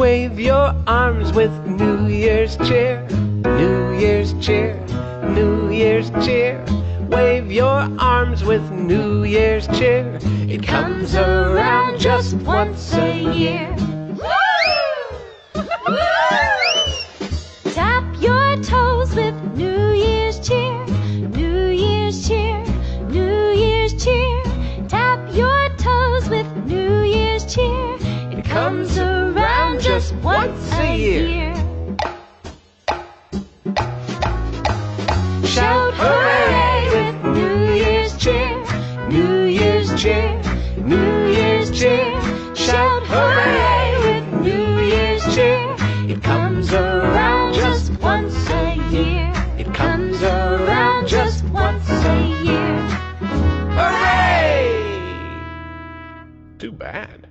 Wave your arms with New Year's cheer. New Year's cheer. New Year's cheer. Wave your arms with New Year's cheer. It comes around just once a year. Tap your toes with New Year's cheer. New Year's cheer. New Year's cheer. Tap your toes with New Year's cheer. It comes around just once a year. Shout hooray with New Year's cheer. New Year's cheer. New Year's cheer. Shout hooray with New Year's cheer. It comes around just once a year. It comes around just once a year. Hooray! Too bad.